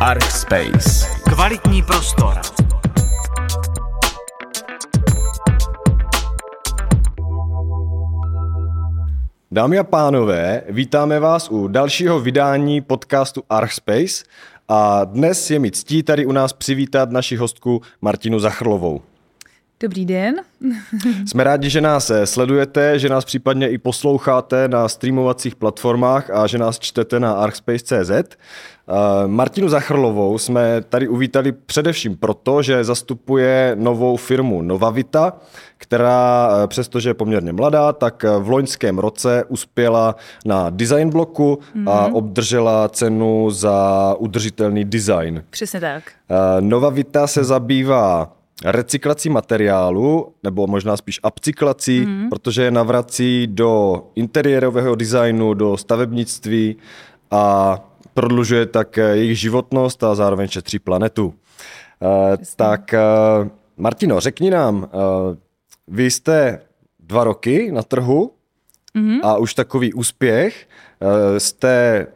Archspace. Kvalitní prostor. Dámy a pánové, vítáme vás u dalšího vydání podcastu Archspace a dnes je mi ctí tady u nás přivítat naši hostku Martinu Zachrlovou. Dobrý den. Jsme rádi, že nás eh, sledujete, že nás případně i posloucháte na streamovacích platformách a že nás čtete na archspace.cz. Eh, Martinu Zachrlovou jsme tady uvítali především proto, že zastupuje novou firmu Novavita, která eh, přestože je poměrně mladá, tak v loňském roce uspěla na design bloku mm-hmm. a mhm. obdržela cenu za udržitelný design. Přesně tak. Novavita se zabývá recyklací materiálu, nebo možná spíš upcyklací, mm. protože je navrací do interiérového designu, do stavebnictví a prodlužuje tak jejich životnost a zároveň šetří planetu. Uh, tak uh, Martino, řekni nám, uh, vy jste dva roky na trhu mm-hmm. a už takový úspěch. Jste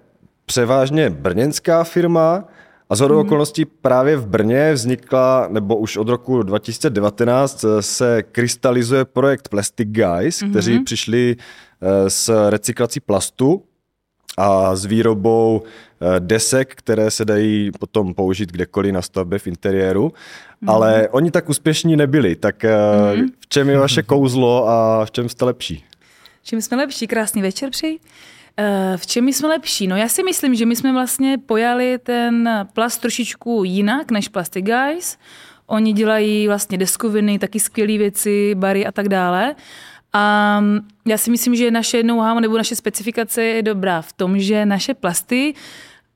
převážně brněnská firma, a z hodou mm. okolností právě v Brně vznikla, nebo už od roku 2019 se krystalizuje projekt Plastic Guys, mm-hmm. kteří přišli eh, s recyklací plastu a s výrobou eh, desek, které se dají potom použít kdekoliv na stavbě v interiéru. Mm. Ale oni tak úspěšní nebyli. Tak mm. v čem je vaše kouzlo a v čem jste lepší? Čím jsme lepší? Krásný večer přeji. Eh, v čem my jsme lepší? No já si myslím, že my jsme vlastně pojali ten plast trošičku jinak než Plastic Guys. Oni dělají vlastně deskoviny, taky skvělé věci, bary a tak dále. A já si myslím, že naše know-how nebo naše specifikace je dobrá v tom, že naše plasty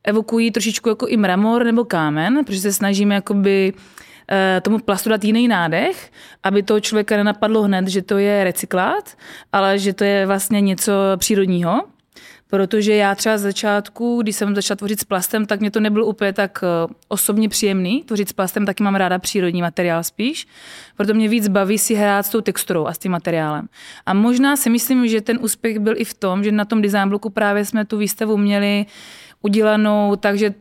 evokují trošičku jako i mramor nebo kámen, protože se snažíme jakoby eh, tomu plastu dát jiný nádech, aby toho člověka nenapadlo hned, že to je recyklát, ale že to je vlastně něco přírodního. Protože já třeba z začátku, když jsem začala tvořit s plastem, tak mě to nebylo úplně tak eh, osobně příjemný. Tvořit s plastem taky mám ráda přírodní materiál spíš. Proto mě víc baví si hrát s tou texturou a s tím materiálem. A možná si myslím, že ten úspěch byl i v tom, že na tom design bloku právě jsme tu výstavu měli udělanou tak, že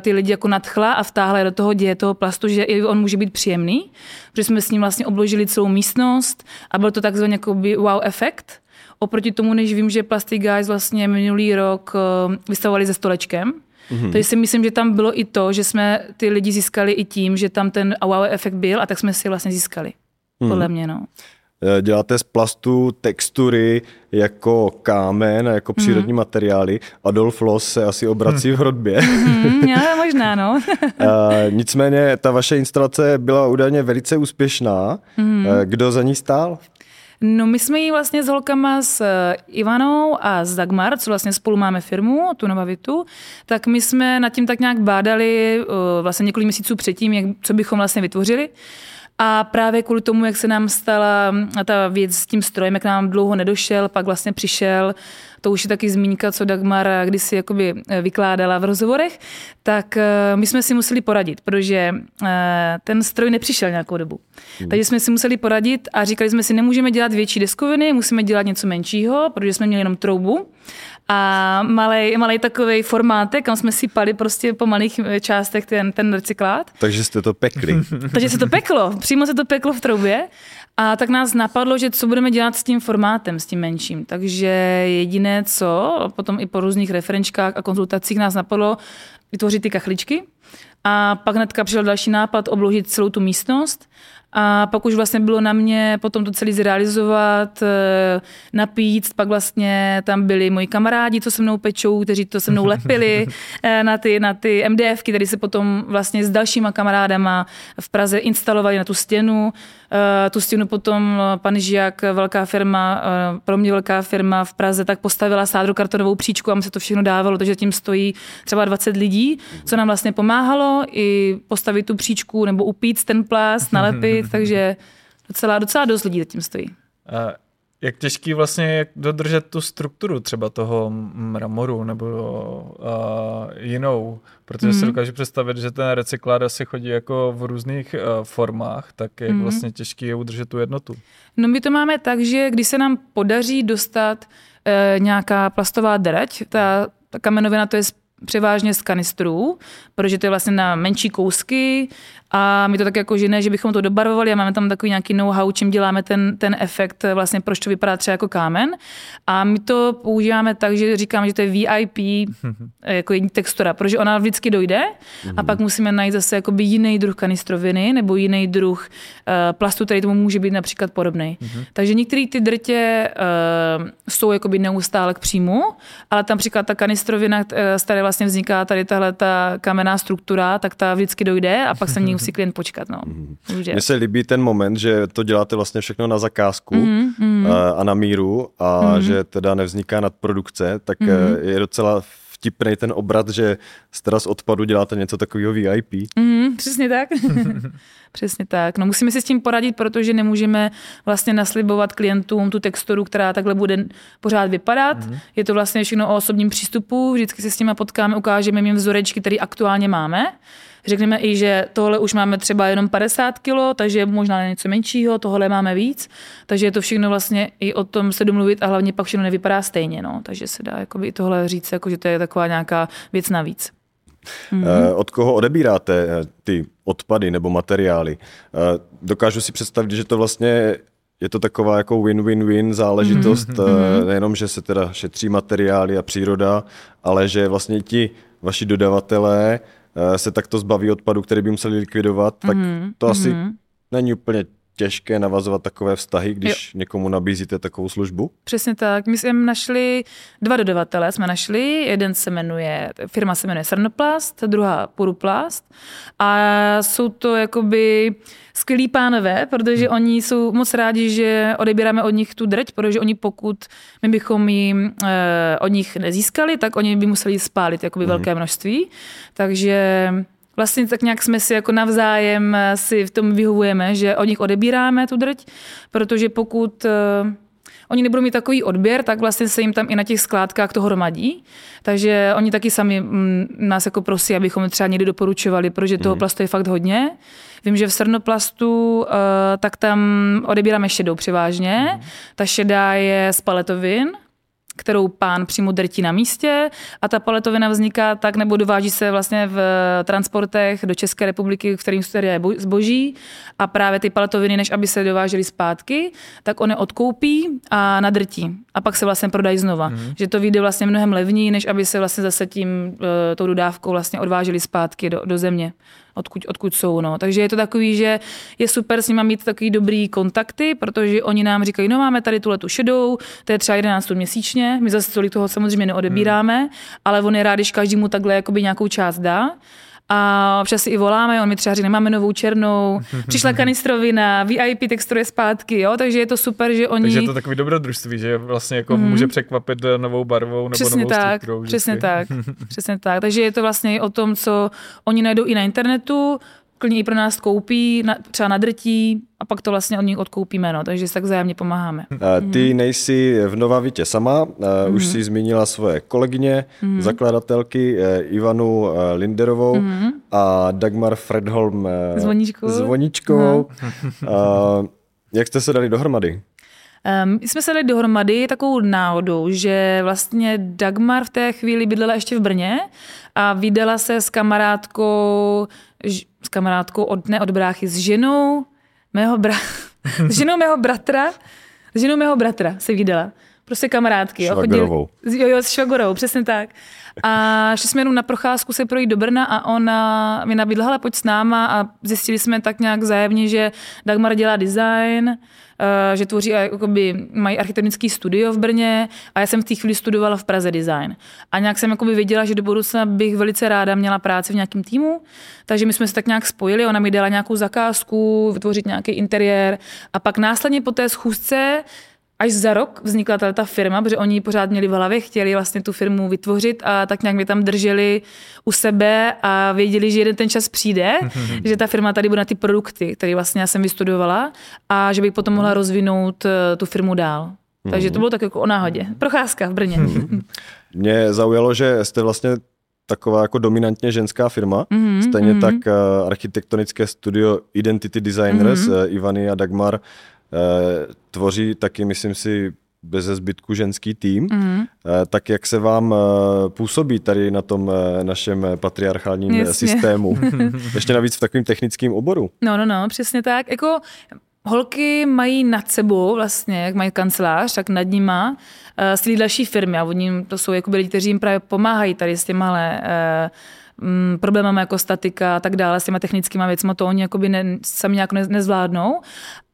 ty lidi jako nadchla a vtáhla do toho děje toho plastu, že i on může být příjemný, protože jsme s ním vlastně obložili celou místnost a byl to takzvaný jako wow efekt, Oproti tomu, než vím, že Plastic Guys vlastně minulý rok eh, vystavovali se stolečkem, Mm-hmm. Takže si myslím, že tam bylo i to, že jsme ty lidi získali i tím, že tam ten wow efekt byl a tak jsme si vlastně získali. Mm-hmm. Podle mě, no. Eh, děláte z plastu textury jako kámen a jako mhm. přírodní mm. materiály. Adolf Loss se asi obrací v hrodbě. Mm, já, možná, no. Eh, nicméně ta vaše instalace byla údajně velice úspěšná. Mm. Kdo za ní stál? No my jsme ji vlastně s holkama s eh, Ivanou a s Dagmar, co vlastně spolu máme firmu, tu Novavitu, tak my jsme nad tím tak nějak bádali uh, vlastně několik měsíců předtím, jak, co bychom vlastně vytvořili. A právě kvůli tomu, jak se nám stala ta věc s tím strojem, jak nám dlouho nedošel, pak vlastně přišel to už je taky zmínka, co Dagmar kdysi jakoby eh, vykládala v rozhovorech, tak eh, my jsme si museli poradit, protože eh, ten stroj nepřišel nějakou dobu. Hmm. Takže jsme si museli poradit a říkali jsme si, nemůžeme dělat větší deskoviny, musíme dělat něco menšího, protože jsme měli jenom troubu a malý, malý takový formátek, kam jsme si pali prostě po malých částech ten, ten recyklát. Takže jste to pekli. Takže se to peklo, přímo se to peklo v troubě. A tak nás napadlo, že co budeme dělat s tím formátem, s tím menším. Takže jediné co, potom i po různých referenčkách a konzultacích nás napadlo vytvořit ty kachličky. A pak hnedka přišel další nápad obložit celou tu místnost a pak už vlastně bylo na mě potom to celý zrealizovat, eh, napít, pak vlastně tam byli moji kamarádi, co se mnou pečou, kteří to se mnou lepili eh, na ty, na ty MDFky, které se potom vlastně s dalšíma kamarádama v Praze instalovali na tu stěnu. Eh, tu stěnu potom pan Žiak, velká firma, pro mě velká firma v Praze, tak postavila sádrokartonovou příčku a mi se to všechno dávalo, takže tím stojí třeba 20 lidí, co nám vlastně pomáhalo i postavit tu příčku nebo upít ten plast, nalepit, takže docela, docela dost lidí tím stojí. Jak těžký vlastně dodržet tu strukturu třeba toho mramoru nebo uh, jinou, protože mm. si mhm. dokážu představit, že ten recyklát asi chodí jako v různých uh, formách, tak je mm. vlastně těžký je udržet tu jednotu. No my to máme tak, že když se nám podaří dostat uh, nějaká plastová drať, ta, ta kamenovina to je převážně z kanistrů, protože to je vlastně na menší kousky a my to tak jako, že ne, že bychom to dobarvovali a máme tam takový nějaký know-how, čím děláme ten, ten efekt, vlastně proč to vypadá třeba jako kámen. A my to používáme tak, že říkáme, že to je VIP jako jední textura, protože ona vždycky dojde a pak musíme najít zase jakoby jiný druh kanistroviny nebo jiný druh uh, plastu, který tomu může být například podobný. Takže některé ty drtě uh, jsou jakoby neustále k příjmu, ale tam například ta kanistrovina, z které vlastně vzniká tady tahle ta kamenná struktura, tak ta vždycky dojde a pak se ní musí klient počkat. No. Mně se líbí ten moment, že to děláte vlastně všechno na zakázku mm-hmm. a na míru a mm-hmm. že teda nevzniká nadprodukce, tak mm-hmm. je docela vtipný ten obrat, že z teda z odpadu děláte něco takového VIP. Mm, přesně tak. přesně tak. No musíme si s tím poradit, protože nemůžeme vlastně naslibovat klientům tu texturu, která takhle bude pořád vypadat. Mm. Je to vlastně všechno o osobním přístupu, vždycky se s nimi potkáme, ukážeme jim vzorečky, které aktuálně máme Řekneme i, že tohle už máme třeba jenom 50 kg, takže možná něco menšího, tohle máme víc. Takže je to všechno vlastně i o tom se domluvit a hlavně pak všechno nevypadá stejně. No. Takže se dá jakoby, i tohle říct, jako, že to je taková nějaká věc navíc. Mm-hmm. Od koho odebíráte eh, ty odpady nebo materiály? Eh, dokážu si představit, že to vlastně je to taková jako win-win-win záležitost, mm-hmm. nejenom, že se teda šetří materiály a příroda, ale že vlastně ti vaši dodavatelé se takto zbaví odpadu, který by museli likvidovat, tak mm-hmm. to asi mm-hmm. není úplně těžké navazovat takové vztahy, když jo. někomu nabízíte takovou službu? Přesně tak. My jsme našli dva dodavatele, jsme našli, jeden se jmenuje, firma se jmenuje Srnoplast, druhá Puruplast a jsou to jakoby skvělí pánové, protože hmm. oni jsou moc rádi, že odebíráme od nich tu drť, protože oni pokud my bychom jim eh, od nich nezískali, tak oni by museli spálit jakoby hmm. velké množství. Takže vlastně tak nějak jsme si jako navzájem eh, si v tom vyhovujeme, že od nich odebíráme tu drť, protože pokud uh, oni nebudou mít takový odběr, tak vlastně se jim tam i na těch skládkách to hromadí. Takže oni taky sami mm, nás jako prosí, abychom třeba někdy doporučovali, protože toho mm. plastu je fakt hodně. Vím, že v srnoplastu uh, tak tam odebíráme šedou převážně. Mm. Ta šedá je z paletovin, kterou pán přímo drtí na místě a ta paletovina vzniká tak, nebo dováží se vlastně v transportech do České republiky, v kterým je zboží a právě ty paletoviny, než aby se dovážely zpátky, tak one odkoupí a nadrtí a pak se vlastně prodají znova. Mm. Že to vyjde vlastně mnohem levněji, než aby se vlastně zase tím, eh, tou dodávkou vlastně odvážely zpátky do, do země odkud, odkud jsou. No. Takže je to takový, že je super s nimi mít takový dobrý kontakty, protože oni nám říkají, no máme tady tuhle tu šedou, to je třeba 11 měsíčně, my zase tolik toho samozřejmě neodebíráme, hmm. ale on je rád, když každý mu takhle jakoby nějakou část dá. A občas si i voláme, on mi třeba říká, máme novou černou, přišla kanistrovina, VIP texturuje zpátky, jo, takže je to super, že oni... Takže je to takový dobrodružství, že vlastně jako mm-hmm. může překvapit novou barvou nebo přesně novou tak, Přesně tak, přesně tak. Takže je to vlastně o tom, co oni najdou i na internetu, klidně i pro nás koupí, na, třeba nadrtí a pak to vlastně od nich odkoupíme, no, takže si tak zájemně pomáháme. Ty mhm. nejsi v Novavitě sama, mm-hmm. už si zmínila svoje kolegyně, mm-hmm. zakladatelky eh, Ivanu eh, Linderovou mm-hmm. a Dagmar Fredholm Zvoničkou. Zvoničkou. No. Jak jste se dali dohromady? Um, jsme se dali dohromady takovou náhodou, že vlastně Dagmar v té chvíli bydlela ještě v Brně a vydala se s kamarádkou, s kamarádkou od, ne od bráchy, s ženou mého bra, s ženou mého bratra, s ženou mého bratra se vydala. Prostě kamarádky. Švagorovou. Jo, jo, s Švagorovou, přesně tak. A šli jsme jenom na procházku se projít do Brna a ona mi nabídla, hele, pojď s náma a zjistili jsme tak nějak zájemně, že Dagmar dělá design, Eh, že tvoří, jakoby, mají architektonický studio v Brně a já jsem v té chvíli studovala v Praze design. A nějak jsem jakoby věděla, že do budoucna bych velice ráda měla práci v nějakém týmu, takže my jsme se tak nějak spojili, ona mi dala nějakou zakázku, vytvořit nějaký interiér a pak následně po té schůzce až za rok vznikla ta firma, protože oni pořád měli v hlavě, chtěli vlastně tu firmu vytvořit a tak nějak mě tam drželi u sebe a věděli, že jeden ten čas přijde, že ta firma tady bude na ty produkty, které vlastně já jsem vystudovala a že bych potom mohla rozvinout eh, tu firmu dál. Takže to bylo tak jako o náhodě. Procházka v Brně. Mě zaujalo, že jste vlastně taková jako dominantně ženská firma. Mm-hmm, Stejně mm-hmm. tak uh, architektonické studio Identity Designers mm-hmm. uh, Ivany a Dagmar Eh, tvoří taky, myslím si, bez zbytku ženský tým, mm-hmm. tak jak se vám působí tady na tom našem patriarchálním Jasně. systému? Ještě navíc v takovém technickém oboru. No, no, no, přesně tak. Jako holky mají nad sebou vlastně, jak mají kancelář, tak nad nima uh, další firmy a oni to jsou jako lidi, kteří jim právě pomáhají tady s těmahle uh, mm, problémama jako statika a tak dále, s těma technickými věcmi, to oni jakoby ne, sami nějak ne, nezvládnou.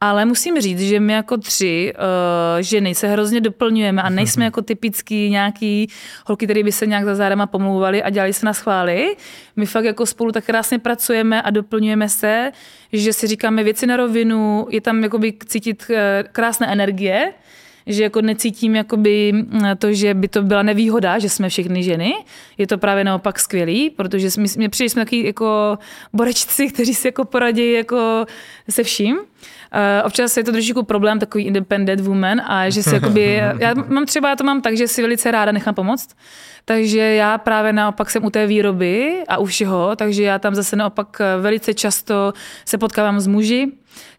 Ale musím říct, že my jako tři uh, ženy se hrozně doplňujeme a nejsme jako typický nějaký holky, které by se nějak za zádama pomlouvali a dělali se na schvály. My fakt jako spolu tak krásně pracujeme a doplňujeme se, že si říkáme věci na rovinu, je tam jakoby cítit eh, krásné energie že jako necítím jakoby mm, to, že by to byla nevýhoda, že jsme všechny ženy. Je to právě naopak skvělý, protože jsme, my přijeli jsme takový jako borečci, kteří si jako poradí jako se vším. Uh, občas je to trošičku problém, takový independent woman a že si jakoby, já mám třeba, já to mám tak, že si velice ráda nechám pomoct. Takže já právě naopak jsem u té výroby a u všeho, takže já tam zase naopak velice často se potkávám s muži,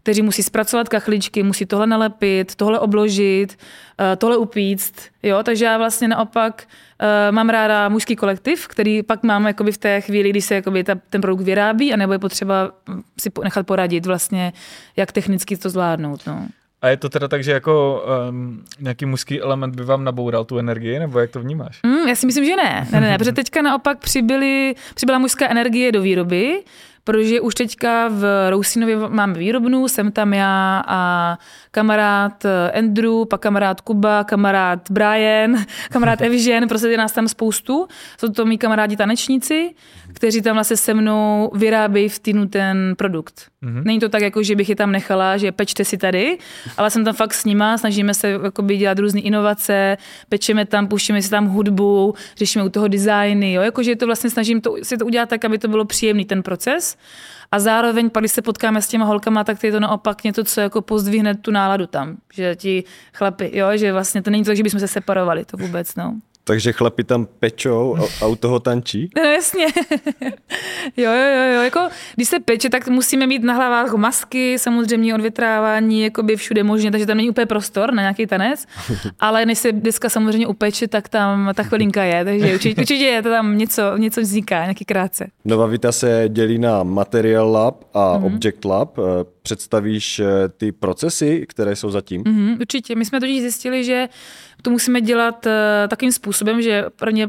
kteří musí zpracovat kachličky, musí tohle nalepit, tohle obložit, eh, tohle upíct. Jo? Takže já vlastně naopak uh, mám ráda mužský kolektiv, který pak mám jakoby v té chvíli, kdy se jakoby ta, ten produkt vyrábí, anebo je potřeba si nechat poradit vlastně, jak technicky to zvládnout. No. A je to teda tak, že jako um, nějaký mužský element by vám naboural tu energii, nebo jak to vnímáš? Mm, já si myslím, že ne. Ne, ne, ne protože teďka naopak přibyly, přibyla mužská energie do výroby, protože už teďka v Rousinově máme výrobnu, jsem tam já a kamarád eh, Andrew, pak kamarád Kuba, kamarád Brian, kamarád Evžen, prostě je nás tam spoustu. Jsou to mý kamarádi tanečníci, kteří tam vlastně se mnou vyrábějí v týdnu ten produkt. Mm-hmm. Není to tak, jako, že bych je tam nechala, že pečte si tady, ale jsem tam fakt s nima, snažíme se jakoby, dělat různé inovace, pečeme tam, puštíme si tam hudbu, řešíme u toho designy, jo? Jakože to vlastně snažím to, si to udělat tak, aby to bylo příjemný ten proces. A zároveň, pak, když se potkáme s těma holkama, tak je to naopak něco, co jako pozdvihne tu náladu tam. Že ti chlapi, jo, že vlastně to není to, že bychom se separovali, to vůbec, no. Takže chlapi tam pečou a u toho tančí? No jasně. jo, jo, jo, jo. Jako, když se peče, tak musíme mít na hlavách masky, samozřejmě odvětrávání, jako by všude možně, takže tam není úplně prostor na nějaký tanec. Ale než se deska samozřejmě upeče, tak tam ta chvilinka je, takže určitě, určitě je to tam něco, něco vzniká, nějaký krátce. Nova Vita se dělí na Material Lab a mm-hmm. Object Lab. Představíš eh, ty procesy, které jsou zatím? Mm-hmm, určitě. My jsme totiž zjistili, že to musíme dělat uh, takým způsobem, že pro ně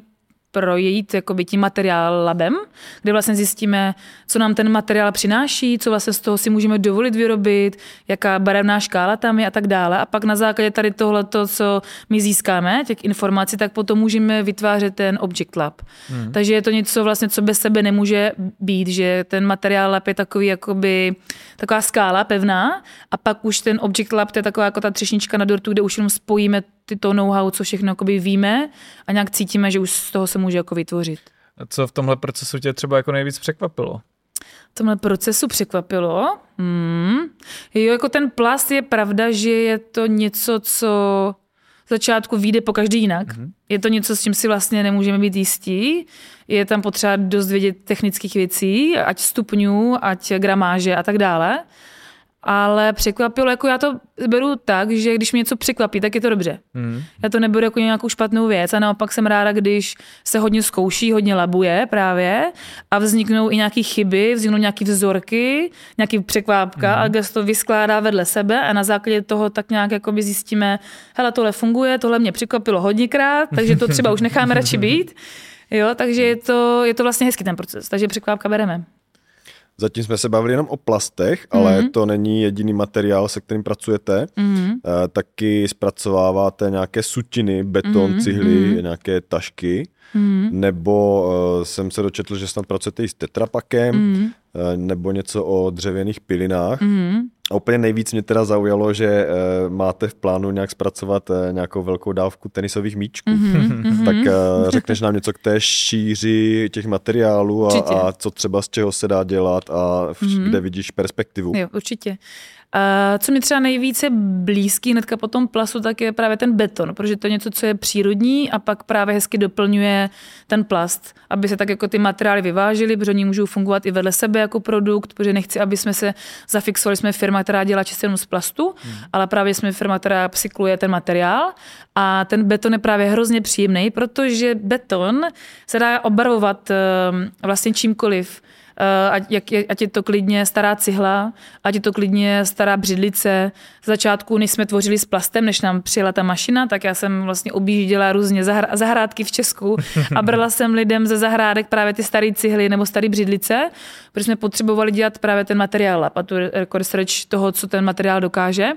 projít jakoby tím materiál labem, kde vlastně zjistíme, co nám ten materiál přináší, co vlastně z toho si můžeme dovolit vyrobit, jaká barevná škála tam je a tak dále. A pak na základě tady tohle, co my získáme, těch informací, tak potom můžeme vytvářet ten Object Lab. Hmm. Takže je to něco vlastně, co bez sebe nemůže být, že ten materiál lab je takový jakoby, taková skála pevná a pak už ten Object Lab to je taková jako ta třešnička na dortu, kde už jenom spojíme ty to know-how, co všechno jakoby víme a nějak cítíme, že už z toho se může jako vytvořit. A co v tomhle procesu tě třeba jako nejvíc překvapilo? V tomhle procesu překvapilo? Hmm. Jo, jako ten plast je pravda, že je to něco, co v začátku vyjde po každý jinak. Mm-hmm. Je to něco, s čím si vlastně nemůžeme být jistí. Je tam potřeba dost vědět technických věcí, ať stupňů, ať gramáže a tak dále ale překvapilo, jako já to beru tak, že když mě něco překvapí, tak je to dobře. Mm. Já to neberu jako nějakou špatnou věc a naopak jsem ráda, když se hodně zkouší, hodně labuje právě a vzniknou i nějaké chyby, vzniknou nějaké vzorky, nějaký překvápka mm. a když to vyskládá vedle sebe a na základě toho tak nějak jakoby zjistíme, hele, tohle funguje, tohle mě překvapilo hodněkrát, takže to třeba už necháme radši být. Jo, takže je to, je to vlastně hezký ten proces, takže překvápka bereme. Zatím jsme se bavili jenom o plastech, ale mm-hmm. to není jediný materiál, se kterým pracujete. Mm-hmm. E, taky zpracováváte nějaké sutiny, beton, mm-hmm. cihly, mm-hmm. nějaké tašky. Mm-hmm. Nebo uh, jsem se dočetl, že snad pracujete i s tetrapakem, mm-hmm. uh, nebo něco o dřevěných pilinách. Mm-hmm. A úplně nejvíc mě teda zaujalo, že uh, máte v plánu nějak zpracovat uh, nějakou velkou dávku tenisových míčků. Mm-hmm. tak uh, řekneš nám něco k té šíři těch materiálů a, a co třeba z čeho se dá dělat a v, mm-hmm. kde vidíš perspektivu. Jo, určitě. A co mi třeba nejvíce blízký hnedka po tom plastu, tak je právě ten beton, protože to je něco, co je přírodní a pak právě hezky doplňuje ten plast, aby se tak jako ty materiály vyvážily, protože oni můžou fungovat i vedle sebe jako produkt, protože nechci, aby jsme se zafixovali, jsme firma, která dělá čistě jenom z plastu, hmm. ale právě jsme firma, která psykluje ten materiál a ten beton je právě hrozně příjemný, protože beton se dá obarvovat ehm, vlastně čímkoliv. Eh, ať, ať je to klidně stará cihla, ať je to klidně stará břidlice. Z začátku, než jsme tvořili s plastem, než nám přijela ta mašina, tak já jsem vlastně objížděla různě zahrádky v Česku a brala jsem lidem ze zahrádek právě ty staré cihly nebo staré břidlice, protože jsme potřebovali dělat právě ten materiál a tu research toho, co ten materiál dokáže.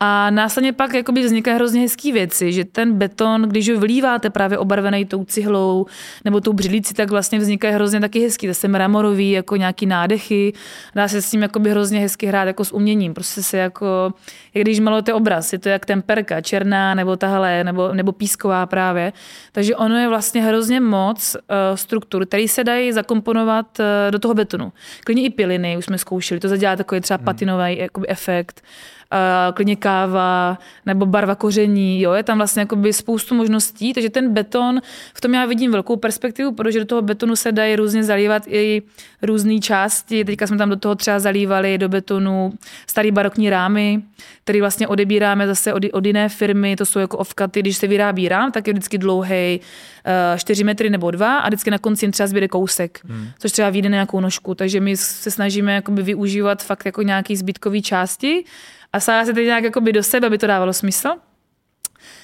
A následně pak jakoby vznikají hrozně hezké věci, že ten beton, když ho vlíváte právě obarvený tou cihlou nebo tou břidlicí, tak vlastně vznikají hrozně taky hezký. Zase mramorový, jako nějaký nádechy. Dá se s tím jakoby hrozně hezky hrát jako s uměním. Prostě se jako, jak když malujete obraz, je to jak temperka, černá nebo tahle, nebo, nebo písková právě. Takže ono je vlastně hrozně moc uh, struktur, které se dají zakomponovat uh, do toho betonu. Klidně i piliny, už jsme zkoušeli, to zadělá takový třeba hmm. patinový jakoby efekt uh, klidně káva nebo barva koření, jo, je tam vlastně jakoby spoustu možností, takže ten beton, v tom já vidím velkou perspektivu, protože do toho betonu se dají různě zalívat i různé části, teďka jsme tam do toho třeba zalívali do betonu starý barokní rámy, který vlastně odebíráme zase od, od jiné firmy, to jsou jako ovkaty, když se vyrábí rám, tak je vždycky dlouhý uh, eh, 4 metry nebo 2 a vždycky na konci jim třeba zbyde kousek, hmm. což třeba vyjde nějakou nožku, takže my se snažíme jakoby využívat fakt jako nějaký zbytkový části, a sáhla se teď nějak jakoby do sebe, aby to dávalo smysl.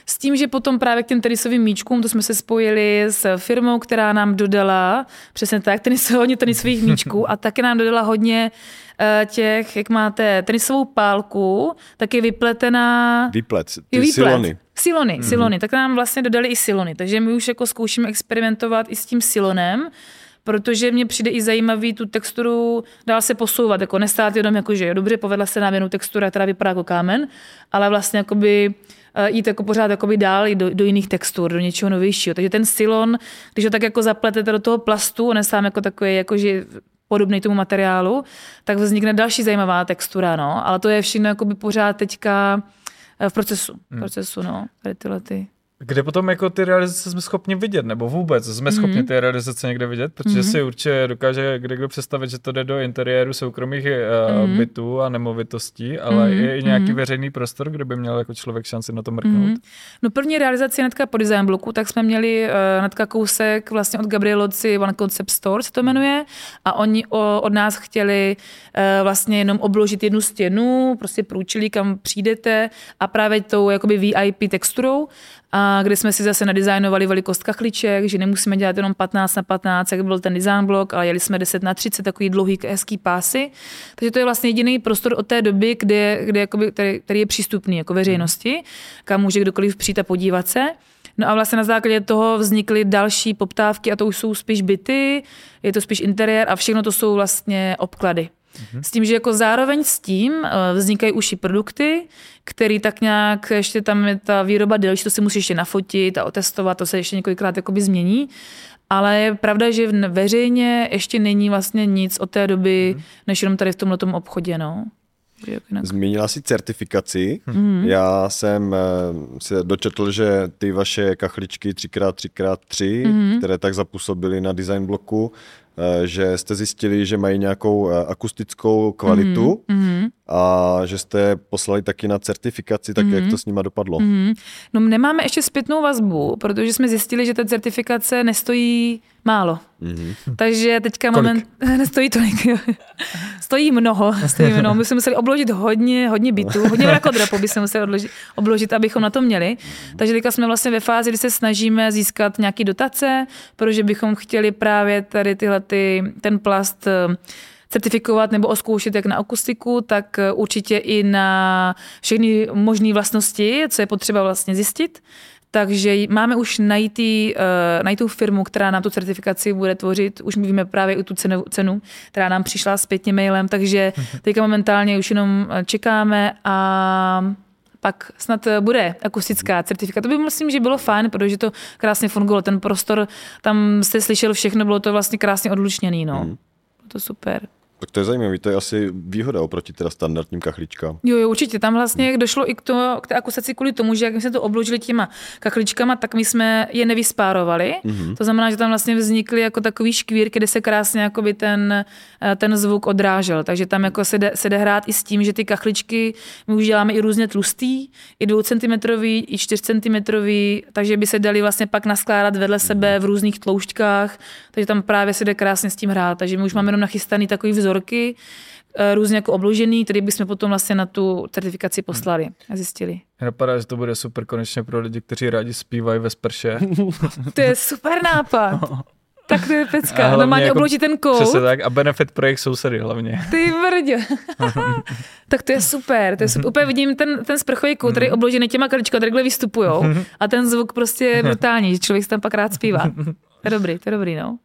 S tím, že potom právě k těm tenisovým míčkům, to jsme se spojili s firmou, která nám dodala, přesně tak, tenis, hodně tenisových míčků a taky nám dodala hodně uh, těch, jak máte tenisovou pálku, tak je vypletená... Výplet, ty výplet. silony. Silony, mm-hmm. silony, tak nám vlastně dodali i silony, takže my už jako zkoušíme experimentovat i s tím silonem, protože mě přijde i zajímavý tu texturu dál se posouvat, jako nestát jenom jako, že jo, dobře, povedla se nám jenom textura, která vypadá jako kámen, ale vlastně jakoby eh, jít jako pořád jakoby dál i do, do, jiných textur, do něčeho novějšího. Takže ten silon, když ho tak jako zapletete do toho plastu, on je sám jako takový, jako že podobný tomu materiálu, tak vznikne další zajímavá textura, no. Ale to je všechno jakoby pořád teďka eh, v procesu, hmm. procesu, no, tady tyhle ty. Kde potom jako ty realizace jsme schopni vidět, nebo vůbec jsme mm-hmm. schopni ty realizace někde vidět, protože mm-hmm. si určitě dokáže kde kdo představit, že to jde do interiéru soukromých uh, mm-hmm. bytů a nemovitostí, ale mm-hmm. je i nějaký mm-hmm. veřejný prostor, kde by měl jako člověk šanci na to mrknout. Mm-hmm. No první realizace netka po design bloku, tak jsme měli uh, netka kousek vlastně od Gabrieloci One Concept Store, se to jmenuje, a oni o, od nás chtěli uh, vlastně jenom obložit jednu stěnu, prostě průčili, kam přijdete a právě tou jakoby VIP texturou a kde jsme si zase nadizajnovali velikost kachliček, že nemusíme dělat jenom 15 na 15, jak byl ten design blok, ale jeli jsme 10 na 30, takový dlouhý hezký pásy. Takže to je vlastně jediný prostor od té doby, kde, kde jakoby, který, který je přístupný jako veřejnosti, kam může kdokoliv přijít a podívat se. No a vlastně na základě toho vznikly další poptávky a to už jsou spíš byty, je to spíš interiér a všechno to jsou vlastně obklady. S tím, že jako zároveň s tím eh, vznikají už i produkty, který tak nějak, ještě tam je ta výroba delší, to si musí ještě nafotit a otestovat, to se ještě několikrát jakoby změní. Ale je pravda, že veřejně ještě není vlastně nic od té doby, než jenom tady v tomhle obchodě. No. Zmínila si certifikaci. Mm-hmm. Já jsem eh, se dočetl, že ty vaše kachličky 3x3x3, mm-hmm. které tak zapůsobily na design bloku, že jste zjistili, že mají nějakou eh, akustickou kvalitu mm-hmm. a že jste poslali taky na certifikaci, tak mm-hmm. jak mhm. to s nima dopadlo? Mm-hmm. No nemáme ještě zpětnou vazbu, protože jsme zjistili, že ta certifikace nestojí málo. Mm-hmm. Takže teďka Kolik? moment, nestojí tolik, stojí mnoho, stojí mnoho. My jsme museli obložit hodně, hodně bytů, hodně vrakodrapů by se museli odložit, obložit, abychom na to měli. Takže teďka jsme vlastně ve fázi, kdy se snažíme získat nějaký dotace, protože bychom chtěli právě tady tyhle ty, ten plast eh, certifikovat nebo oskoušet jak na akustiku, tak eh, určitě i na všechny možné vlastnosti, co je potřeba vlastně zjistit. Takže máme už najít, uh, najít tu firmu, která nám tu certifikaci bude tvořit. Už víme právě i tu cenu, cenu, která nám přišla zpětně mailem, takže teďka momentálně už jenom čekáme a pak snad bude akustická certifika. To by myslím, že bylo fajn, protože to krásně fungovalo. Ten prostor, tam jste slyšel všechno, bylo to vlastně krásně odlučněný. No. Bylo to super. Tak to je zajímavé, to je asi výhoda oproti teda standardním kachličkám. Jo, jo, určitě. Tam vlastně došlo i k, to, k té akustaci kvůli tomu, že jak my jsme to obložili těma kachličkama, tak my jsme je nevyspárovali. Mm-hmm. To znamená, že tam vlastně vznikly jako takový škvír, kde se krásně jakoby ten, eh, ten zvuk odrážel. Takže tam jako se jde, se jde hrát i s tím, že ty kachličky my už děláme i různě tlustý, i dvou centimetrový, i čtyř centimetrový, takže by se dali vlastně pak naskládat vedle sebe v různých tloušťkách, takže tam právě se jde krásně s tím hrát. Takže my už máme jenom nachystaný takový vzorky, eh, různě jako obložený, který bychom potom vlastně na tu certifikaci poslali a zjistili. Napadá, že to bude super konečně pro lidi, kteří rádi zpívají ve sprše. to je super nápad. Tak to je pecka. Normálně jako, ten kout. Přesně tak a benefit pro jejich sousedy hlavně. Ty vrdě. tak to je super. To je super. Úplně vidím ten, ten sprchový kout, který je obložený těma kaličkama, takhle vystupujou a ten zvuk prostě je brutální, že člověk se tam pak rád zpívá. To je dobrý, to je dobrý, no.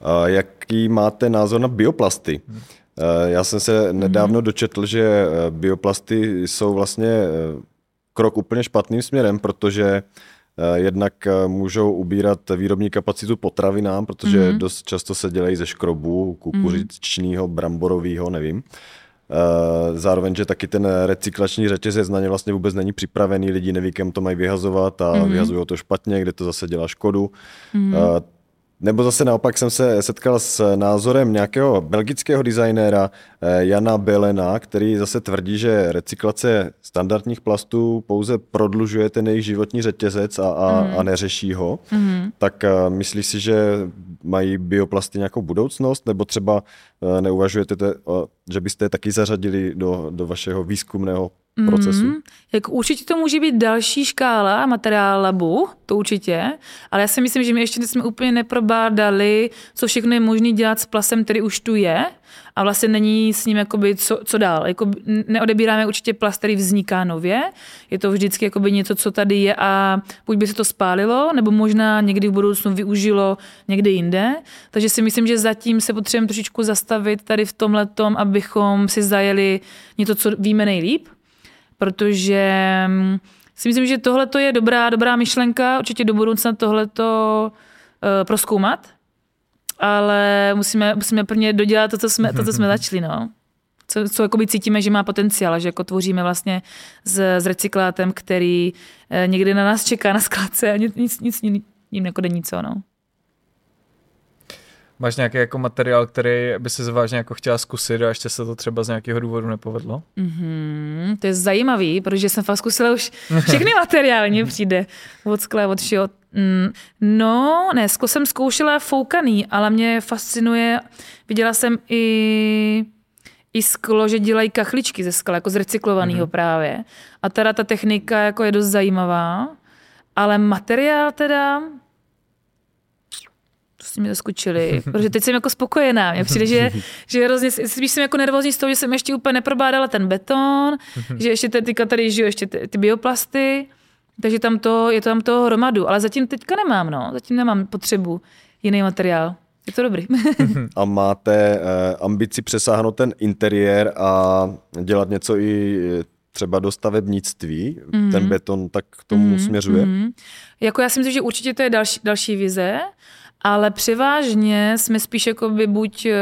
A jaký máte názor na bioplasty? Eh, já jsem se nedávno dočetl, že eh, bioplasty jsou vlastně eh, krok úplně špatným směrem, protože jednak můžou ubírat výrobní kapacitu potravinám, protože mm-hmm. dost často se dělají ze škrobu, kukuřičního, bramborového, nevím. Zároveň, že taky ten recyklační řetězec na ně vlastně vůbec není připravený, lidi neví, kam to mají vyhazovat a mm-hmm. vyhazují to špatně, kde to zase dělá škodu. Mm-hmm. Nebo zase naopak jsem se setkal s názorem nějakého belgického designéra eh, Jana Belena, který zase tvrdí, že recyklace standardních plastů pouze prodlužuje ten jejich životní řetězec a, a, mm. a neřeší ho. Mm. Tak eh, myslíš si, že mají bioplasty nějakou budoucnost, nebo třeba eh, neuvažujete, že byste je taky zařadili do, do vašeho výzkumného procesu? Mm, jako určitě to může být další škála materiál labu, to určitě, ale já si myslím, že my ještě jsme úplně neprobádali, co všechno je možné dělat s plasem, který už tu je a vlastně není s ním jakoby co, co dál. Jako neodebíráme určitě plast, který vzniká nově, je to vždycky jakoby něco, co tady je a buď by se to spálilo, nebo možná někdy v budoucnu využilo někde jinde. Takže si myslím, že zatím se potřebujeme trošičku zastavit tady v tomhle tom, abychom si zajeli něco, co víme nejlíp, protože mm, si myslím, že tohle je dobrá, dobrá myšlenka, určitě do budoucna tohle to uh, proskoumat, ale musíme, musíme prvně dodělat to, co jsme, to, co jsme začali, no. Co, co jakoby cítíme, že má potenciál, že jako tvoříme vlastně s, s recyklátem, který uh, někdy na nás čeká na skládce a nic, nic, nic ním jako není co, no. Máš nějaký jako materiál, který by si vážně jako chtěla zkusit a ještě se to třeba z nějakého důvodu nepovedlo? Mm-hmm, to je zajímavý, protože jsem fakt zkusila už všechny materiály, mně přijde od skla, od všeho. Mm, no, ne, jsem zkoušela foukaný, ale mě fascinuje, viděla jsem i i sklo, že dělají kachličky ze skla, jako z recyklovaného mm-hmm. právě. A teda ta technika jako je dost zajímavá, ale materiál teda, prostě mi zaskočili, protože teď jsem jako spokojená. Mně přijde, že, že hrozně, spíš jsem jako nervózní z toho, že jsem ještě úplně neprobádala ten beton, že ještě teďka tady žiju ještě ty, ty bioplasty, takže tam to, je tam toho hromadu, ale zatím teďka nemám, no, zatím nemám potřebu jiný materiál. Je to dobrý. a máte eh, ambici přesáhnout ten interiér a dělat něco i třeba do stavebnictví, mm-hmm. ten beton tak k tomu mm-hmm. směřuje? Mm-hmm. Jako já si myslím, že určitě to je další, další vize, ale převážně jsme spíš jako by buď eh,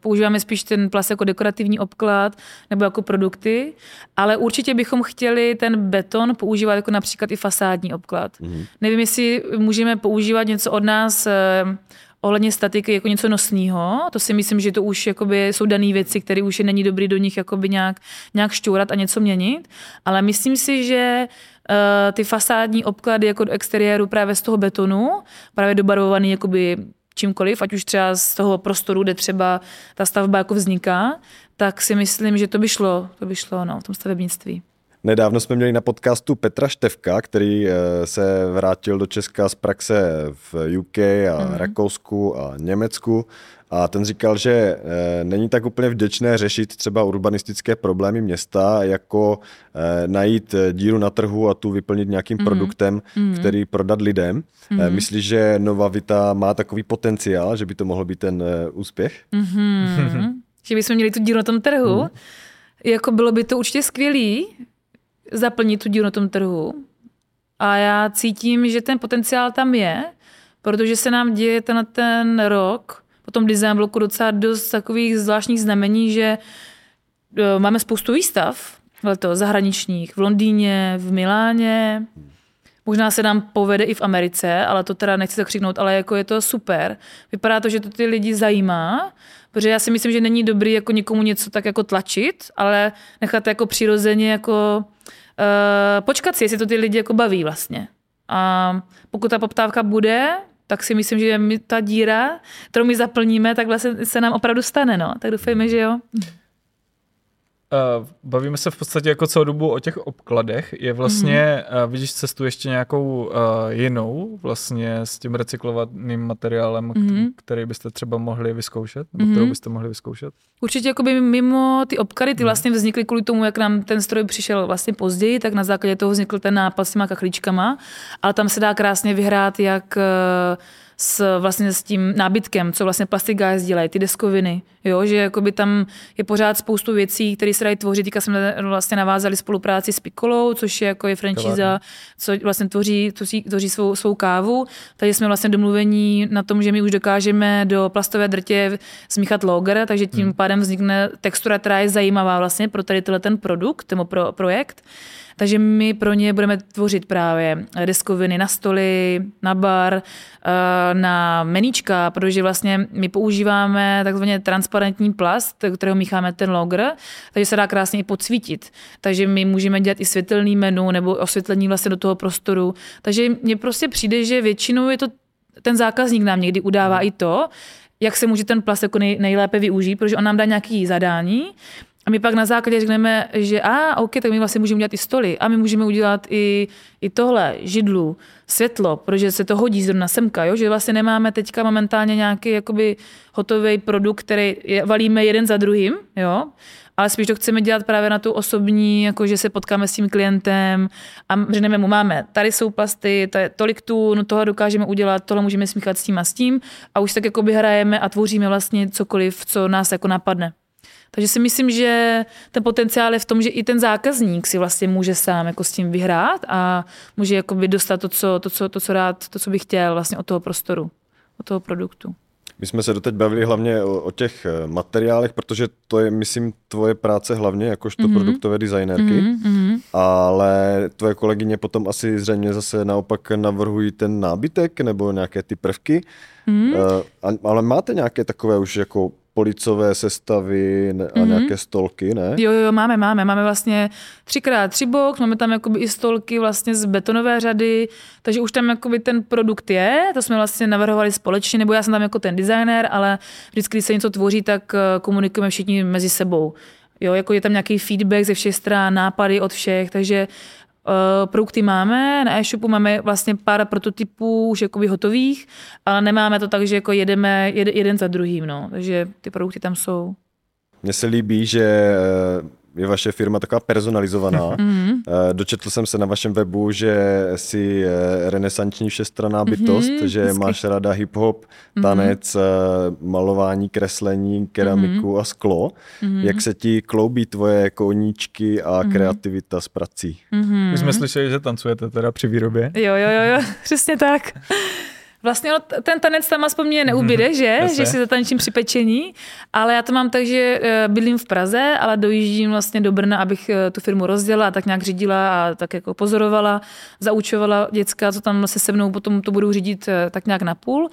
používáme spíš ten plast jako dekorativní obklad nebo jako produkty, ale určitě bychom chtěli ten beton používat jako například i fasádní obklad. Mm. Nevím, jestli můžeme používat něco od nás eh, ohledně statiky jako něco nosného. To si myslím, že to už jakoby jsou dané věci, které už není dobrý do nich jakoby nějak, nějak šťourat a něco měnit. Ale myslím si, že uh, ty fasádní obklady jako do exteriéru právě z toho betonu, právě dobarvovaný jakoby čímkoliv, ať už třeba z toho prostoru, kde třeba ta stavba jako vzniká, tak si myslím, že to by šlo, to by šlo no, v tom stavebnictví. Nedávno jsme měli na podcastu Petra Števka, který eh, se vrátil do Česka z praxe v UK a mm. Rakousku a Německu a ten říkal, že eh, není tak úplně vděčné řešit třeba urbanistické problémy města, jako eh, najít díru na trhu a tu vyplnit nějakým mm. produktem, mm. který prodat lidem. Mm. Myslíš, že Nova Vita má takový potenciál, že by to mohl být ten úspěch? Mm-hmm. že bychom měli tu díru na tom trhu? Mm. Jako bylo by to určitě skvělý, zaplnit tu díru na tom trhu. A já cítím, že ten potenciál tam je, protože se nám děje ten, ten rok po tom design bloku docela dost takových zvláštních znamení, že uh, máme spoustu výstav letos zahraničních v Londýně, v Miláně, Možná se nám povede i v Americe, ale to teda nechci zakřiknout, ale jako je to super. Vypadá to, že to ty lidi zajímá, protože já si myslím, že není dobrý jako někomu něco tak jako tlačit, ale nechat jako přirozeně jako uh, počkat si, jestli to ty lidi jako baví vlastně. A pokud ta poptávka bude, tak si myslím, že my ta díra, kterou my zaplníme, tak vlastně se nám opravdu stane, no. Tak doufejme, že jo. Uh, bavíme se v podstatě jako celou dobu o těch obkladech. Je vlastně, mm-hmm. uh, vidíš cestu ještě nějakou uh, jinou vlastně s tím recyklovaným materiálem, mm-hmm. který byste třeba mohli vyzkoušet, nebo mm-hmm. kterou byste mohli vyzkoušet? Určitě jakoby mimo ty obklady, ty mm. vlastně vznikly kvůli tomu, jak nám ten stroj přišel vlastně později, tak na základě toho vznikl ten nápad s těma kachličkama, ale tam se dá krásně vyhrát jak uh, s, vlastně s tím nábytkem, co vlastně Plastic Guys dělají, ty deskoviny, jo, že jakoby tam je pořád spoustu věcí, které se dají tvořit. Teďka jsme vlastně navázali spolupráci s Pikolou, což je jako je franchise, co vlastně tvoří, tvoří, tvoří svou, svou kávu. Tady jsme vlastně domluvení na tom, že my už dokážeme do plastové drtě smíchat loger, takže tím hmm. pádem vznikne textura, která je zajímavá vlastně pro tady ten produkt, nebo pro projekt. Takže my pro ně budeme tvořit právě deskoviny na stoly, na bar, eh, na meníčka, protože vlastně my používáme takzvaně transparentní plast, kterého mícháme ten logr, takže se dá krásně i podsvítit. Takže my můžeme dělat i světelný menu nebo osvětlení vlastně do toho prostoru. Takže mně prostě přijde, že většinou je to ten zákazník nám někdy udává i to, jak se může ten plast jako nej, nejlépe využít, protože on nám dá nějaký zadání a my pak na základě řekneme, že a, OK, tak my vlastně můžeme udělat i stoly a my můžeme udělat i, i tohle, židlu, světlo, protože se to hodí zrovna semka, jo? že vlastně nemáme teďka momentálně nějaký jakoby hotový produkt, který je, valíme jeden za druhým, jo? ale spíš to chceme dělat právě na tu osobní, jako že se potkáme s tím klientem a řekneme mu, máme, tady jsou plasty, to je tolik tu, no toho dokážeme udělat, tohle můžeme smíchat s tím a s tím a už tak jakoby hrajeme a tvoříme vlastně cokoliv, co nás jako napadne. Takže si myslím, že ten potenciál je v tom, že i ten zákazník si vlastně může sám jako s tím vyhrát a může jakoby dostat to co, to, co, to, co rád, to, co by chtěl vlastně od toho prostoru, od toho produktu. My jsme se doteď bavili hlavně o, o těch eh, materiálech, protože to je, myslím, tvoje práce hlavně jakožto mm-hmm. produktové designérky, mm-hmm. ale tvoje kolegyně potom asi zřejmě zase naopak navrhují ten nábytek nebo nějaké ty prvky, mm-hmm. uh, ale máte nějaké takové už jako policové sestavy a mm-hmm. nějaké stolky, ne? Jo, jo, máme, máme. Máme vlastně třikrát tři box, máme tam jakoby i stolky vlastně z betonové řady, takže už tam jakoby ten produkt je, to jsme vlastně navrhovali společně, nebo já jsem tam jako ten designer, ale vždycky, když se něco tvoří, tak eh, komunikujeme všichni mezi sebou. Jo, jako je tam nějaký feedback ze všech stran, nápady od všech, takže produkty máme, na e-shopu máme vlastně pár prototypů už jakoby hotových, ale nemáme to tak, že jako jedeme jed, jeden za druhým, no. takže ty produkty tam jsou. Mně se líbí, že eh, je vaše firma taková personalizovaná. Mm-hmm. Dočetl jsem se na vašem webu, že jsi eh, renesanční všestraná bytost, mm-hmm, že hezky. máš ráda hip-hop, mhm. tanec, mm-hmm. malování, kreslení, keramiku mm-hmm. a sklo. Mm-hmm. Jak se ti kloubí tvoje koníčky a mm-hmm. kreativita s prací? Mm-hmm. My jsme slyšeli, že tancujete teda při výrobě. Jo, jo, jo, jo přesně tak. Vlastně no, ten tanec tam aspoň mě neubyde, mm-hmm. že? Jasně. Že si zatančím při pečení, ale já to mám tak, že eh, bydlím v Praze, ale dojíždím vlastně do Brna, abych eh, tu firmu rozdělala a tak nějak řídila a tak jako pozorovala, zaučovala děcka, co tam se se mnou potom to budou řídit eh, tak nějak na půl.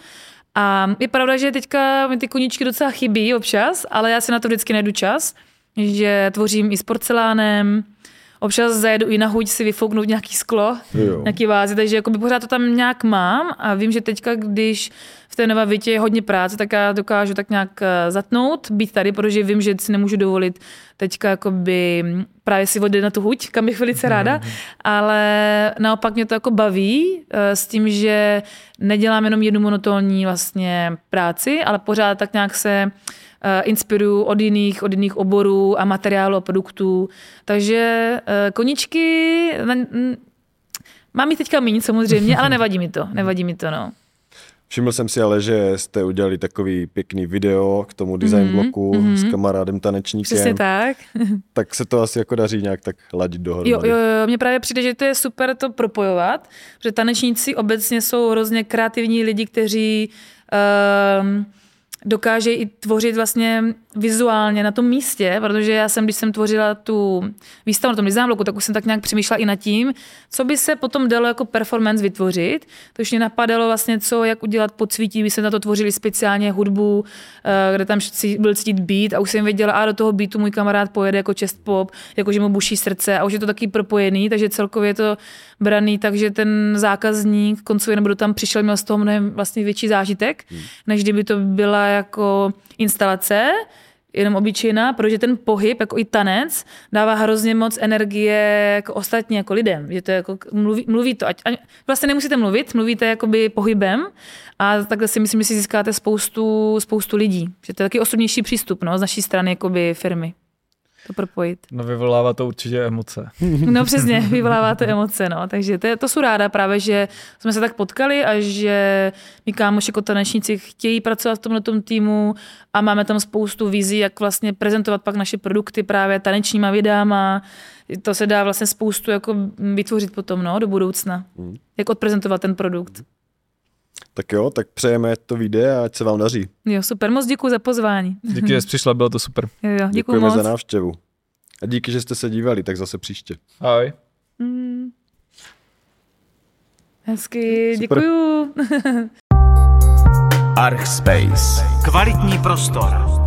A je pravda, že teďka mi ty koníčky docela chybí občas, ale já si na to vždycky najdu čas, že tvořím i s porcelánem, občas zajedu i na huť si vyfouknout nějaký sklo, jo. nějaký vázy, takže jakoby pořád to tam nějak mám a vím, že teďka, když v té nové Vitě je hodně práce, tak já dokážu tak nějak eh, zatnout, být tady, protože vím, že si nemůžu dovolit teďka jakoby právě si vodit na tu huť, kam bych velice ráda, mm. ale naopak mě to jako baví eh, s tím, že nedělám jenom jednu monotónní vlastně práci, ale pořád tak nějak se Eh, inspiruju od jiných, od jiných oborů a materiálů a produktů. Takže eh, koničky, mám jich teďka méně samozřejmě, ale nevadí mi to, nevadí mi to, no. Všiml jsem si ale, že jste udělali takový pěkný video k tomu design mm-hmm, bloku mm-hmm. s kamarádem tanečníkem. Přesně tak. tak se to asi jako daří nějak tak ladit dohromady. Jo, jo, jo, mně právě přijde, že to je super to propojovat, protože tanečníci obecně jsou hrozně kreativní lidi, kteří uh, dokáže i tvořit vlastně vizuálně na tom místě, protože já jsem, když jsem tvořila tu výstavu na tom design bloku, tak už jsem tak nějak přemýšlela i nad tím, co by se potom dalo jako performance vytvořit. To už mě napadalo vlastně, co, jak udělat podsvítí, my jsme na to tvořili speciálně hudbu, eh, kde tam byl cítit beat a už jsem věděla, a do toho beatu můj kamarád pojede jako chest pop, jako že mu buší srdce a už je to taky propojený, takže celkově je to braný, takže ten zákazník koncově nebo tam přišel, měl z toho mnohem vlastně větší zážitek, hmm. než kdyby to byla jako instalace, jenom obyčejná, protože ten pohyb, jako i tanec, dává hrozně moc energie jako ostatní, jako lidem. Že to jako, mluví, mluví to, ať, vlastně nemusíte mluvit, mluvíte jakoby pohybem a takhle si myslím, že si získáte spoustu, spoustu lidí. Že to je taky osobnější přístup no, z naší strany jakoby firmy to propojit. No vyvolává to určitě emoce. No přesně, vyvolává to emoce, no. Takže to, to jsou ráda právě, že jsme se tak potkali a že my kámoši jako tanečníci chtějí pracovat v tomhle týmu a máme tam spoustu vizí, jak vlastně prezentovat pak naše produkty právě tanečníma videama. To se dá vlastně spoustu jako vytvořit potom, no, do budoucna. Hmm. Jak odprezentovat ten produkt. Tak jo, tak přejeme, to vyjde a ať se vám daří. Jo, super, moc děkuji za pozvání. Díky, že jsi přišla, bylo to super. Jo, jo, Děkujeme moc. za návštěvu. A díky, že jste se dívali, tak zase příště. Ahoj. Mm. Hezky, super. děkuju. Archspace. Kvalitní prostor